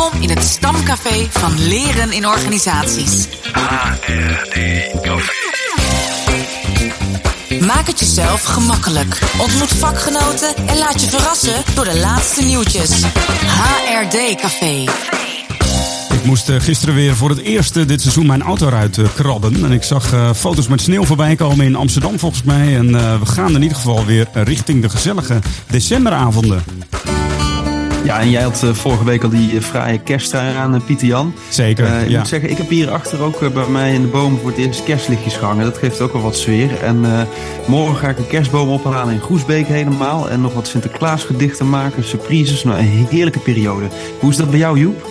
Welkom in het stamcafé van Leren in Organisaties. HRD Café. Maak het jezelf gemakkelijk. Ontmoet vakgenoten en laat je verrassen door de laatste nieuwtjes. HRD Café. Ik moest eh, gisteren weer voor het eerst eh, dit seizoen mijn auto eruit eh, krabben. En ik zag eh, foto's met sneeuw voorbij komen in Amsterdam volgens mij. En eh, we gaan in ieder geval weer richting de gezellige decemberavonden. Ja, en jij had eh, vorige week al die eh, fraaie kersttrui aan, eh, Pieter Jan. Zeker, Eh, ik ja. moet zeggen, ik heb hierachter ook eh, bij mij in de boom voor het eerst kerstlichtjes gehangen. Dat geeft ook wel wat sfeer. En morgen ga ik een kerstboom ophalen in Groesbeek helemaal. En nog wat Sinterklaasgedichten maken, surprises. Nou, een heerlijke periode. Hoe is dat bij jou, Joep?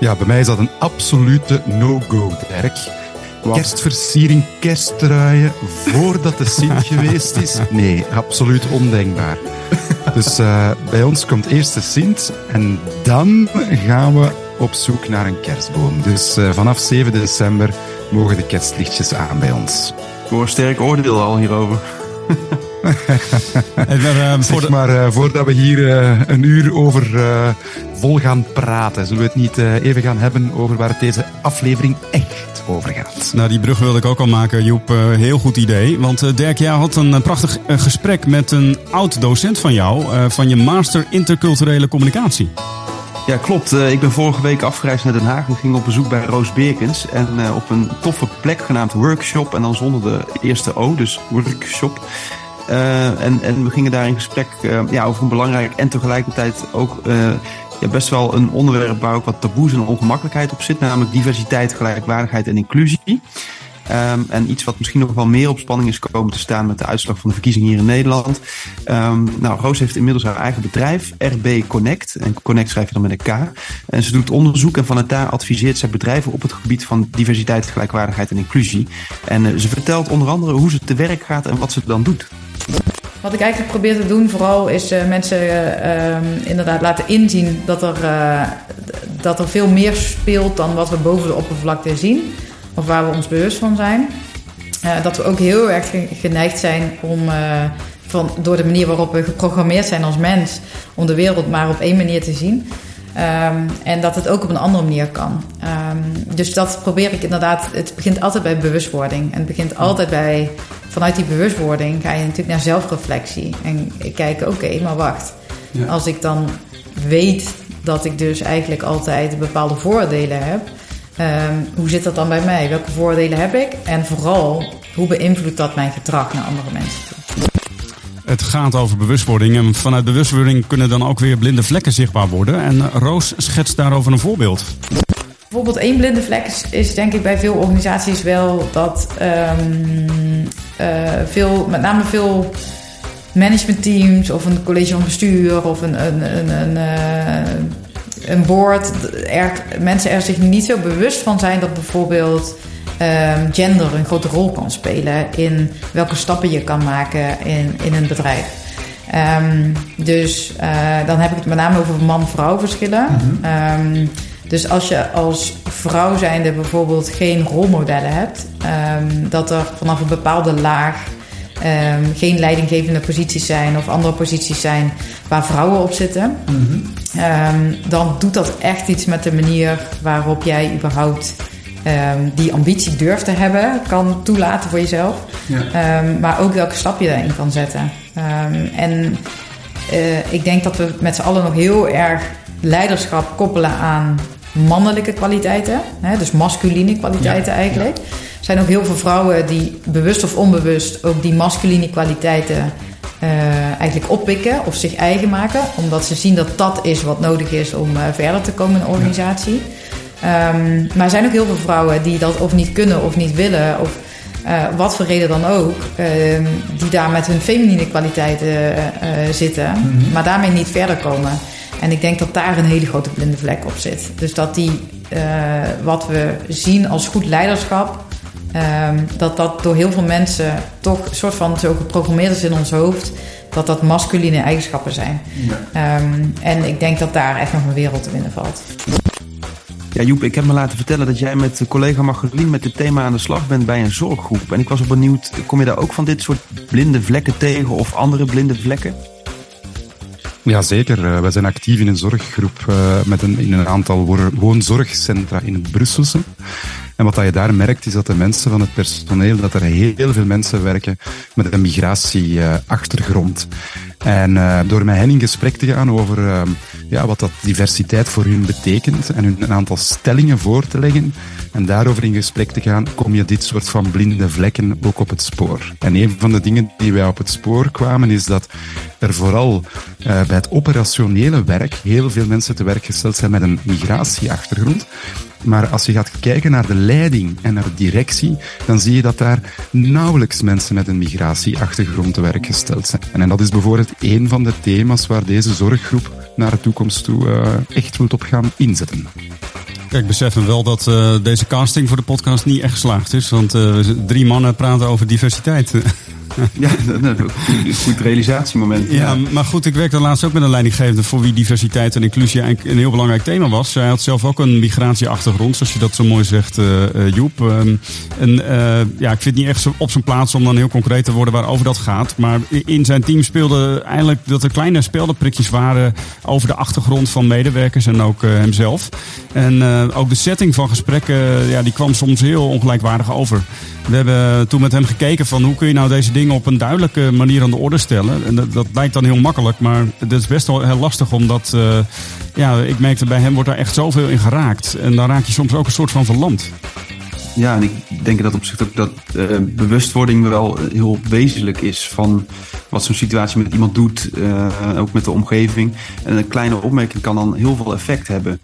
Ja, bij mij is dat een absolute no-go, Dirk. Wat? Kerstversiering, kersttruien, voordat de Sint geweest is. Nee, absoluut ondenkbaar. Dus eh, bij ons komt eerst de Sint en dan gaan we op zoek naar een kerstboom. Dus eh, vanaf 7 december mogen de kerstlichtjes aan bij ons. Ik hoor sterk oordeel al hierover. En, eh, voor de- maar, eh, voordat we hier eh, een uur over eh, vol gaan praten, zullen we het niet eh, even gaan hebben over waar het deze aflevering echt over gaat? Nou, die brug wilde ik ook al maken, Joep. Eh, heel goed idee. Want eh, Dirk, jij had een prachtig gesprek met een oud docent van jou, eh, van je master interculturele communicatie. Ja, klopt. Ik ben vorige week afgereisd naar Den Haag. We gingen op bezoek bij Roos Beerkens. En eh, op een toffe plek genaamd Workshop. En dan zonder de eerste O, dus Workshop. Eh, en, en we gingen daar in gesprek eh, ja, over een belangrijk en tegelijkertijd ook eh, ja, best wel een onderwerp waar ook wat taboes en ongemakkelijkheid op zit. Namelijk diversiteit, gelijkwaardigheid en inclusie. Ehm, en iets wat misschien nog wel meer op spanning is komen te staan met de uitslag van de verkiezingen hier in Nederland. Ehm, nou, Roos heeft inmiddels haar eigen bedrijf, RB Connect. En Connect schrijf je dan met een K. En ze doet onderzoek en vanuit daar adviseert zij bedrijven op het gebied van diversiteit, gelijkwaardigheid en inclusie. En eh, ze vertelt onder andere hoe ze te werk gaat en wat ze dan doet. Wat ik eigenlijk probeer te doen vooral is eh, mensen eh, ehm, inderdaad laten inzien dat er, dat er veel meer speelt dan wat we boven de oppervlakte zien. Of waar we ons bewust van zijn. Eh, dat we ook heel erg ge- geneigd zijn om eh, van, door de manier waarop we geprogrammeerd zijn als mens om de wereld maar op één manier te zien. Ehm, en dat het ook op een andere manier kan. Ehm, dus dat probeer ik inderdaad. Het begint altijd bij bewustwording. En het begint altijd bij. Vanuit die bewustwording ga je natuurlijk naar zelfreflectie. En kijken, oké, maar wacht. Als ik dan weet dat ik dus eigenlijk altijd bepaalde voordelen heb. Ehm, hoe zit dat dan bij mij? Welke voordelen heb ik? En vooral, hoe beïnvloedt dat mijn gedrag naar andere mensen toe? Het gaat over bewustwording. En vanuit bewustwording kunnen dan ook weer blinde vlekken zichtbaar worden. En Roos schetst daarover een voorbeeld. Bijvoorbeeld één blinde vlek is, is denk ik bij veel organisaties wel dat ehm, eh, veel, met name veel managementteams of een college van bestuur of een, een, een, een, eh, een board, er, mensen er zich niet zo bewust van zijn dat bijvoorbeeld ehm, gender een grote rol kan spelen in welke stappen je kan maken in, in een bedrijf. Ehm, dus eh, dan heb ik het met name over man-vrouw verschillen. Ehm, dus als je als vrouw zijnde bijvoorbeeld geen rolmodellen hebt, dat er vanaf een bepaalde laag ehm, geen leidinggevende posities zijn of andere posities zijn waar vrouwen op zitten, ehm, dan doet dat echt iets met de manier waarop jij überhaupt ehm, die ambitie durft te hebben, kan toelaten voor jezelf. Ehm, maar ook welke stap je daarin kan zetten. En eh, ik denk dat we met z'n allen nog heel erg leiderschap koppelen aan mannelijke kwaliteiten. Hè, dus masculine kwaliteiten eigenlijk. Zijn ook heel veel vrouwen die bewust of onbewust ook die masculine kwaliteiten eh, eigenlijk oppikken of zich eigen maken. Omdat ze zien dat dat is wat nodig is om eh, verder te komen in een organisatie. Ehm, maar er zijn ook heel veel vrouwen die dat of niet kunnen of niet willen. Of eh, wat voor reden dan ook. ehm, die daar met hun feminine kwaliteiten zitten. Maar daarmee niet verder komen. En ik denk dat daar een hele grote blinde vlek op zit. Dus dat die, wat we zien als goed leiderschap. Ehm, dat dat door heel veel mensen toch een soort van zo geprogrammeerd is in ons hoofd. Dat dat masculine eigenschappen zijn. Ehm, en ik denk dat daar echt nog een wereld te winnen valt. Ja, Joep, ik heb me laten vertellen dat jij met collega Margelien met dit thema aan de slag bent bij een zorggroep. En ik was wel benieuwd, kom je daar ook van dit soort blinde vlekken tegen of andere blinde vlekken? Ja, zeker. Uh, wij zijn actief in een zorggroep uh, met een, in een aantal woonzorgcentra in het Brusselse. En wat je daar merkt, is dat de mensen van het personeel, dat er heel veel mensen werken met een migratieachtergrond. En uh, door met hen in gesprek te gaan over uh, ja, wat dat diversiteit voor hun betekent en hun een aantal stellingen voor te leggen en daarover in gesprek te gaan, kom je dit soort van blinde vlekken ook op het spoor. En een van de dingen die wij op het spoor kwamen is dat er vooral uh, bij het operationele werk heel veel mensen te werk gesteld zijn met een migratieachtergrond. Maar als je gaat kijken naar de leiding en naar de directie, dan zie je dat daar nauwelijks mensen met een migratieachtergrond te werk gesteld zijn. En dat is bijvoorbeeld een van de thema's waar deze zorggroep naar de toekomst toe uh, echt wilt op gaan inzetten. Kijk, beseffen wel dat uh, deze casting voor de podcast niet echt geslaagd is. Want uh, drie mannen praten over diversiteit. ja, een goed realisatiemoment. Ja, maar goed, ik werkte laatst ook met een leidinggevende voor wie diversiteit en inclusie eigenlijk een heel belangrijk thema was. Zij had zelf ook een migratieachtergrond, zoals je dat zo mooi zegt, uh, Joep. Um, en uh, ja, ik vind het niet echt op zijn plaats om dan heel concreet te worden waarover dat gaat. Maar in zijn team speelde eigenlijk dat er kleine speldenprikjes waren over de achtergrond van medewerkers en ook hemzelf. En ook de setting van gesprekken, ja, die kwam soms heel ongelijkwaardig over. We hebben toen met hem gekeken van hoe kun je nou deze dingen op een duidelijke manier aan de orde stellen. En dat, dat lijkt dan heel makkelijk, maar het is best wel heel lastig omdat, uh, ja, ik merkte bij hem wordt daar echt zoveel in geraakt. En dan raak je soms ook een soort van verlamd. Ja, en ik denk dat op zich ook dat uh, bewustwording wel heel wezenlijk is van wat zo'n situatie met iemand doet, uh, ook met de omgeving. En een kleine opmerking kan dan heel veel effect hebben.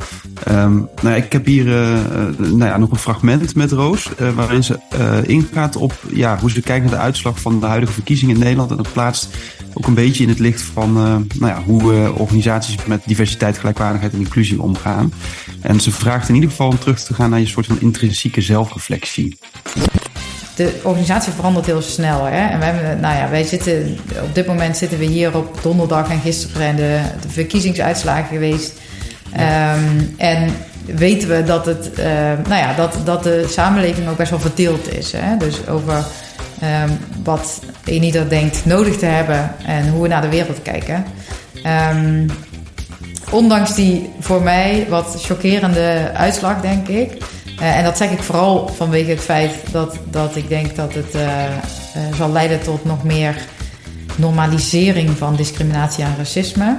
Um, nou ik heb hier uh, nou ja, nog een fragment met Roos, waarin ze ingaat op ja, hoe ze kijkt naar de uitslag van de huidige verkiezingen in Nederland. En dat plaatst ook een beetje in het licht van nou ja, hoe organisaties met diversiteit, gelijkwaardigheid en inclusie omgaan. En ze vraagt in ieder geval om terug te gaan naar je soort van intrinsieke zelfreflectie. De organisatie verandert heel snel. Hè? En wij, nou ja, wij zitten, op dit moment zitten we hier op donderdag en gisteren zijn de, de verkiezingsuitslagen geweest. Um, en weten we dat, het, uh, nou ja, dat, dat de samenleving ook best wel verdeeld is. Hè? Dus over um, wat ieder denkt nodig te hebben en hoe we naar de wereld kijken. Um, ondanks die voor mij wat chockerende uitslag, denk ik. Uh, en dat zeg ik vooral vanwege het feit dat, dat ik denk dat het uh, uh, zal leiden tot nog meer normalisering van discriminatie en racisme.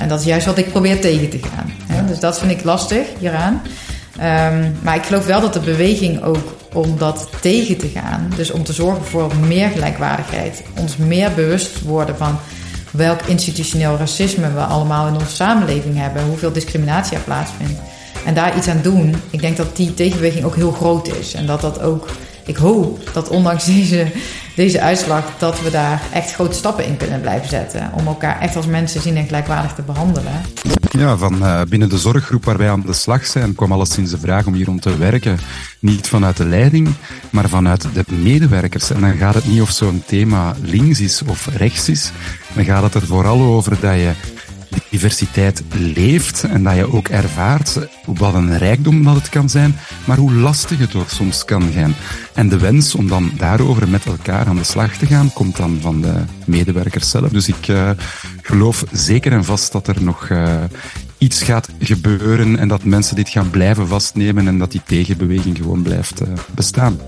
en dat is juist wat ik probeer tegen te gaan. Hè? Dus dat vind ik lastig hieraan. Um, maar ik geloof wel dat de beweging ook om dat tegen te gaan, dus om te zorgen voor meer gelijkwaardigheid, ons meer bewust worden van welk institutioneel racisme we allemaal in onze samenleving hebben, hoeveel discriminatie er plaatsvindt. En daar iets aan doen, ik denk dat die tegenbeweging ook heel groot is. En dat dat ook, ik hoop dat ondanks deze, deze uitslag, dat we daar echt grote stappen in kunnen blijven zetten. Om elkaar echt als mensen zien en gelijkwaardig te behandelen. Ja, van uh, binnen de zorggroep waar wij aan de slag zijn, kwam alleszins de vraag om hier rond te werken. Niet vanuit de leiding, maar vanuit de medewerkers. En dan gaat het niet of zo'n thema links is of rechts is. Dan gaat het er vooral over dat je diversiteit leeft en dat je ook ervaart wat een rijkdom dat het kan zijn, maar hoe lastig het ook soms kan gaan. En de wens om dan daarover met elkaar aan de slag te gaan, komt dan van de medewerkers zelf. Dus ik uh, geloof zeker en vast dat er nog uh, iets gaat gebeuren en dat mensen dit gaan blijven vastnemen en dat die tegenbeweging gewoon blijft uh, bestaan.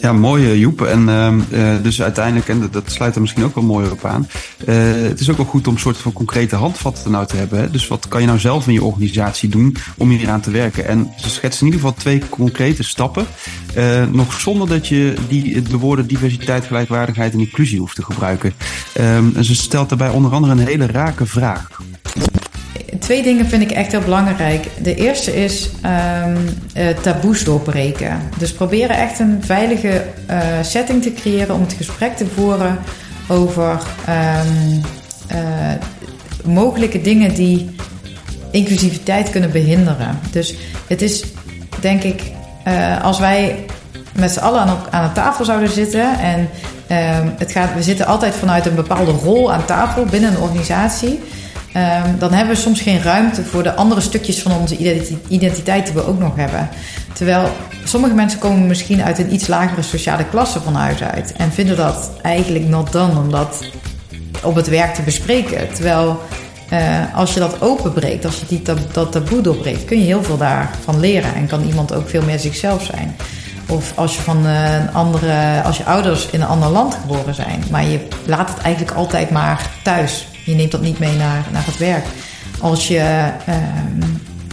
Ja, mooi Joep. En uh, dus uiteindelijk, en dat sluit er misschien ook wel mooi op aan. Uh, het is ook wel goed om een soort van concrete handvatten nou te hebben. Dus wat kan je nou zelf in je organisatie doen om hier aan te werken? En ze schetsen in ieder geval twee concrete stappen. Nog zonder dat je die, de woorden diversiteit, gelijkwaardigheid en inclusie hoeft te gebruiken. En ze stelt daarbij onder andere een hele rake vraag twee dingen vind ik echt heel belangrijk. De eerste is um, uh, taboes doorbreken. Dus proberen echt een veilige uh, setting te creëren om het gesprek te voeren over um, uh, mogelijke dingen die inclusiviteit kunnen behinderen. Dus het is denk ik, als wij met z'n allen aan, aan tafel zouden zitten en um, het gaat, we zitten altijd vanuit een bepaalde rol aan tafel binnen een organisatie. Um, dan hebben we soms geen ruimte voor de andere stukjes van onze identiteit die we ook nog hebben. Terwijl sommige mensen komen misschien uit een iets lagere sociale klasse van huis uit en vinden dat eigenlijk not done, omdat op het werk te bespreken. Terwijl eh, als je dat openbreekt, als je die dat taboe doorbreekt, kun je heel veel daarvan leren. En kan iemand ook veel meer zichzelf zijn. Of als je van eh, een andere, als je ouders in een ander land geboren zijn, maar je laat het eigenlijk altijd maar thuis. Je neemt dat niet mee naar, naar het werk. Als je ehm,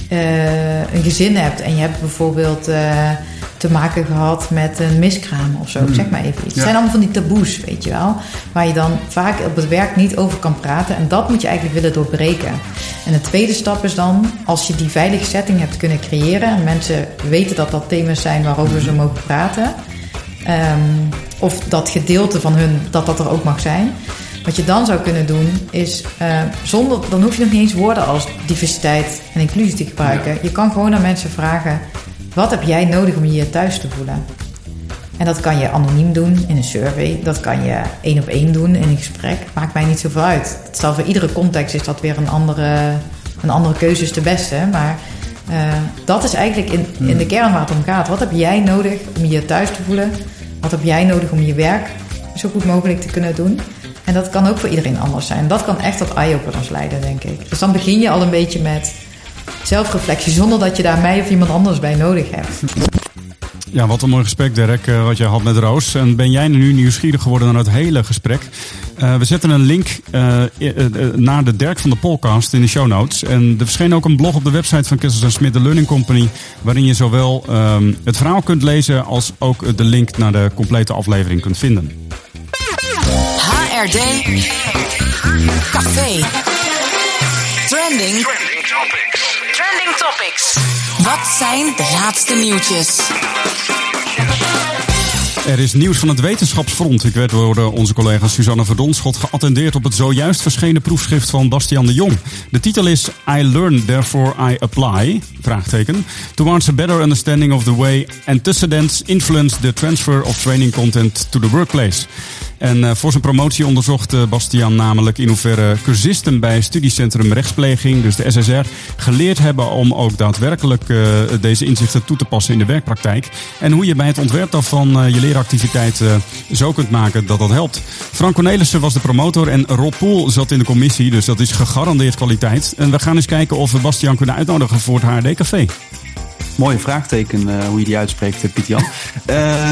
eh, een gezin hebt en je hebt bijvoorbeeld eh, te maken gehad met een miskraam of zo, Hmm. zeg maar even iets. Het zijn allemaal van die taboes, weet je wel, waar je dan vaak op het werk niet over kan praten. En dat moet je eigenlijk willen doorbreken. En de tweede stap is dan, als je die veilige setting hebt kunnen creëren en mensen weten dat dat thema's zijn waarover ze mogen praten, Ehm, of dat gedeelte van hun, dat dat er ook mag zijn. Wat je dan zou kunnen doen, is eh, zonder, dan hoef je nog niet eens woorden als diversiteit en inclusie te gebruiken. Je kan gewoon aan mensen vragen: wat heb jij nodig om je hier thuis te voelen? En dat kan je anoniem doen in een survey. Dat kan je één op één doen in een gesprek. Maakt mij niet zoveel uit. Stel voor iedere context is dat weer een andere, een andere keuze is de beste. Maar eh, dat is eigenlijk in, in de kern waar het om gaat. Wat heb jij nodig om je thuis te voelen? Wat heb jij nodig om je werk zo goed mogelijk te kunnen doen? En dat kan ook voor iedereen anders zijn. Dat kan echt tot eye-openers leiden, denk ik. Dus dan begin je al een beetje met zelfreflectie... zonder dat je daar mij of iemand anders bij nodig hebt. Ja, wat een mooi gesprek, Dirk, eh, wat jij had met Roos. En ben jij nu nieuwsgierig geworden naar het hele gesprek? Eh, we zetten een link eh, naar de Dirk van de podcast in de show notes. En er verscheen ook een blog op de website van Kessels Smit, de Learning Company, waarin je zowel ehm, het verhaal kunt lezen als ook de link naar de complete aflevering kunt vinden. HRD Café. Trending. Trending topics. Trending topics. Wat zijn de laatste nieuwtjes? Er is nieuws van het wetenschapsfront. Ik werd door onze collega Suzanne Verdonschot geattendeerd op het zojuist verschenen proefschrift van Bastiaan de Jong. De titel is I Learn, Therefore I Apply, vraagteken, towards a better understanding of the way antecedents influence the transfer of training content to the workplace. En uh, voor zijn promotie onderzocht uh, Bastiaan namelijk in hoeverre cursisten bij studiecentrum rechtspleging, dus de SSR, geleerd hebben om ook daadwerkelijk uh, deze inzichten toe te passen in de werkpraktijk. En hoe je bij het ontwerp daarvan je leeractiviteit zo kunt maken dat dat helpt. Frank Cornelissen was de promotor en Rob Poel zat in de commissie, dus dat is gegarandeerd kwaliteit. En we gaan eens kijken of we Bastiaan kunnen uitnodigen voor het HRD Café. Mooie vraagteken uh, hoe je die uitspreekt, Piet Jan. Uh,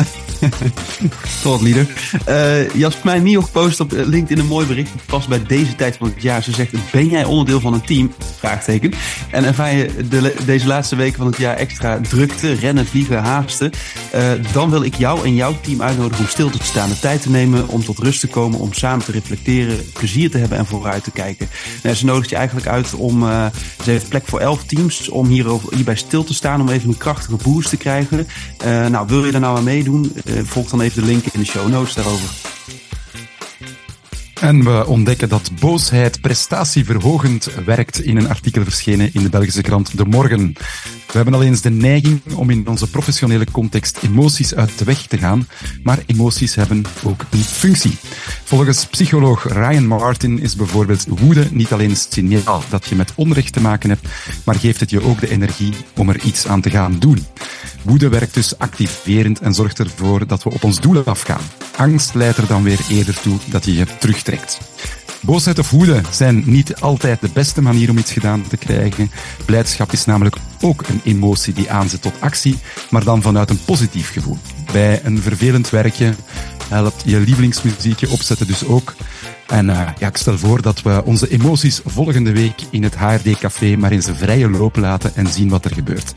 Tot leader. Uh, Jasmijn Mioch post op LinkedIn een mooi bericht. Pas bij deze tijd van het jaar. Ze zegt: Ben jij onderdeel van een team? Vraagteken. En ervaar je de, deze laatste weken van het jaar extra drukte, rennen, vliegen, haasten? Uh, dan wil ik jou en jouw team uitnodigen om stil te staan. De tijd te nemen om tot rust te komen. Om samen te reflecteren, plezier te hebben en vooruit te kijken. Nou, ze nodigt je eigenlijk uit om. Uh, ze heeft plek voor elf teams om hierover, hierbij stil te staan. Om even een krachtige boost te krijgen. Uh, nou, wil je daar nou aan meedoen? Uh, volg dan even de link in de show notes daarover. En we ontdekken dat boosheid prestatieverhogend werkt in een artikel verschenen in de Belgische krant De Morgen. We hebben al eens de neiging om in onze professionele context emoties uit de weg te gaan, maar emoties hebben ook een functie. Volgens psycholoog Ryan Martin is bijvoorbeeld woede niet alleen een signaal dat je met onrecht te maken hebt, maar geeft het je ook de energie om er iets aan te gaan doen. Woede werkt dus activerend en zorgt ervoor dat we op ons doelen afgaan. Angst leidt er dan weer eerder toe dat je je terugtrekt. Boosheid of woede zijn niet altijd de beste manier om iets gedaan te krijgen. Blijdschap is namelijk ook een emotie die aanzet tot actie, maar dan vanuit een positief gevoel. Bij een vervelend werkje helpt je lievelingsmuziekje opzetten dus ook. En uh, ja, ik stel voor dat we onze emoties volgende week in het HRD Café maar in zijn vrije loop laten en zien wat er gebeurt.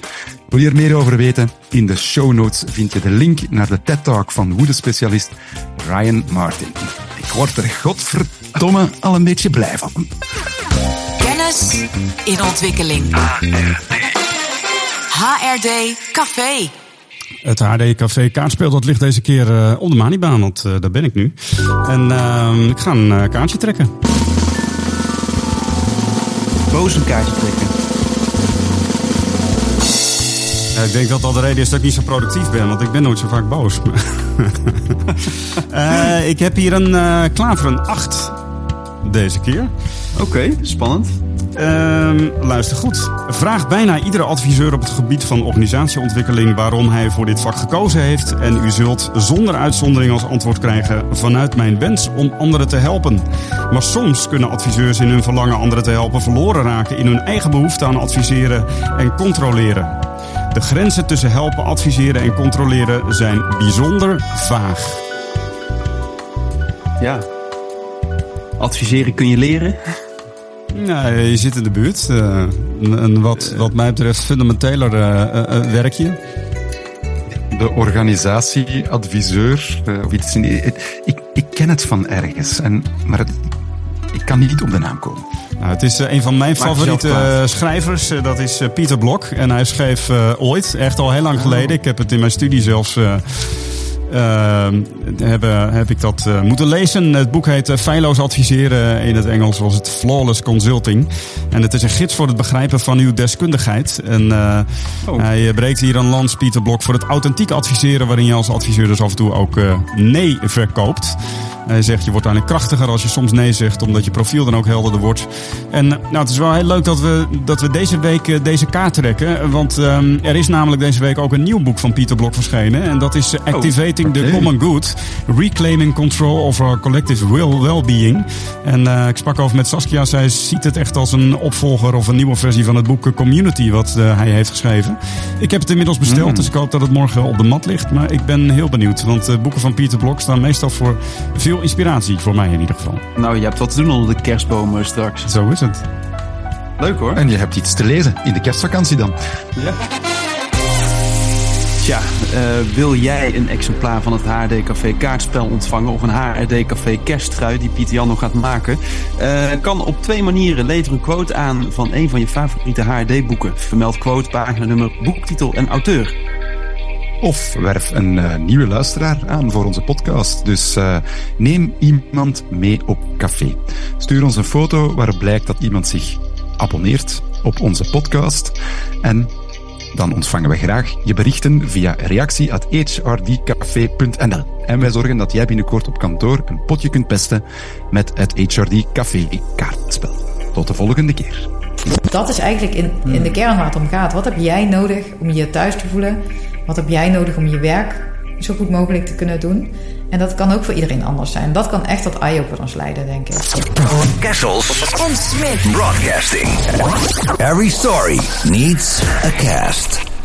Wil je er meer over weten? In de show notes vind je de link naar de TED-talk van woedespecialist Ryan Martin. Ik word er godverdomme al een beetje blij van. Kennis in ontwikkeling. HRD Café. Het HD Café Kaartspeel, dat ligt deze keer uh, op de Manibaan, want uh, daar ben ik nu. En uh, ik ga een uh, kaartje trekken. Boos een kaartje trekken. Ja, ik denk dat dat de reden is dat ik niet zo productief ben, want ik ben nooit zo vaak boos. ik heb hier een uh, klaver, een 8 deze keer. Oké, okay, spannend. Ehm, luister goed. Vraag bijna iedere adviseur op het gebied van organisatieontwikkeling waarom hij voor dit vak gekozen heeft. En u zult zonder uitzondering als antwoord krijgen vanuit mijn wens om anderen te helpen. Maar soms kunnen adviseurs in hun verlangen anderen te helpen verloren raken in hun eigen behoefte aan adviseren en controleren. De grenzen tussen helpen, adviseren en controleren zijn bijzonder vaag. Ja. Adviseren kun je leren. Nou, je zit in de buurt. Uh, een, een wat, wat mij betreft fundamenteler uh, uh, werkje. De organisatieadviseur, of iets in ik, ik ken het van ergens, en, maar het, ik kan niet op de naam komen. Nou, het is een van mijn favoriete schrijvers. dat is Pieter Blok. En hij schreef ooit, echt al heel lang geleden. Ik heb het in mijn studie zelfs uh, heb, heb ik dat uh, moeten lezen. Het boek heet uh, Feilloos adviseren. In het Engels was het Flawless Consulting. En het is een gids voor het begrijpen van uw deskundigheid. En uh, oh. hij breekt hier een lans, Pieter Blok, voor het authentiek adviseren. Waarin je als adviseur dus af en toe ook nee verkoopt. Hij zegt, je wordt eigenlijk krachtiger als je soms nee zegt, omdat je profiel dan ook helderder wordt. En nou, het is wel heel leuk dat we, dat we deze week deze kaart trekken. Want um, er is namelijk deze week ook een nieuw boek van Pieter Blok verschenen. En dat is oh. The Common Good. Reclaiming Control of Our Collective Will Wellbeing. En uh, ik sprak over met Saskia. Zij ziet het echt als een opvolger of een nieuwe versie van het boek Community wat uh, hij heeft geschreven. Ik heb het inmiddels besteld, mm. dus ik hoop dat het morgen op de mat ligt. Maar ik ben heel benieuwd, want boeken van Pieter Blok staan meestal voor veel inspiratie, voor mij in ieder geval. Nou, je hebt wat te doen onder de kerstbomen straks. Zo is het. Leuk hoor. En je hebt iets te lezen in de kerstvakantie dan. Ja. Tja, uh, wil jij een exemplaar van het HRD Café kaartspel ontvangen of een HRD Café kersttrui die Pieter Jan nog gaat maken? Uh, kan op twee manieren. Lever een quote aan van een van je favoriete HRD boeken. Vermeld quote, pagina nummer, boektitel en auteur. Of werf een uh, nieuwe luisteraar aan voor onze podcast. Dus uh, neem iemand mee op café. Stuur ons een foto waarop blijkt dat iemand zich abonneert op onze podcast. En dan ontvangen we graag je berichten via reactie.hrdcafé.nl. En wij zorgen dat jij binnenkort op kantoor een potje kunt pesten met het HRD Café kaartspel. Tot de volgende keer. Dat is eigenlijk in, in de kern waar het om gaat. Wat heb jij nodig om je thuis te voelen? Wat heb jij nodig om je werk zo goed mogelijk te kunnen doen? En dat kan ook voor iedereen anders zijn. Dat kan echt tot eye-openers leiden, denk ik. Kessels en Smith Broadcasting. Every story needs a cast.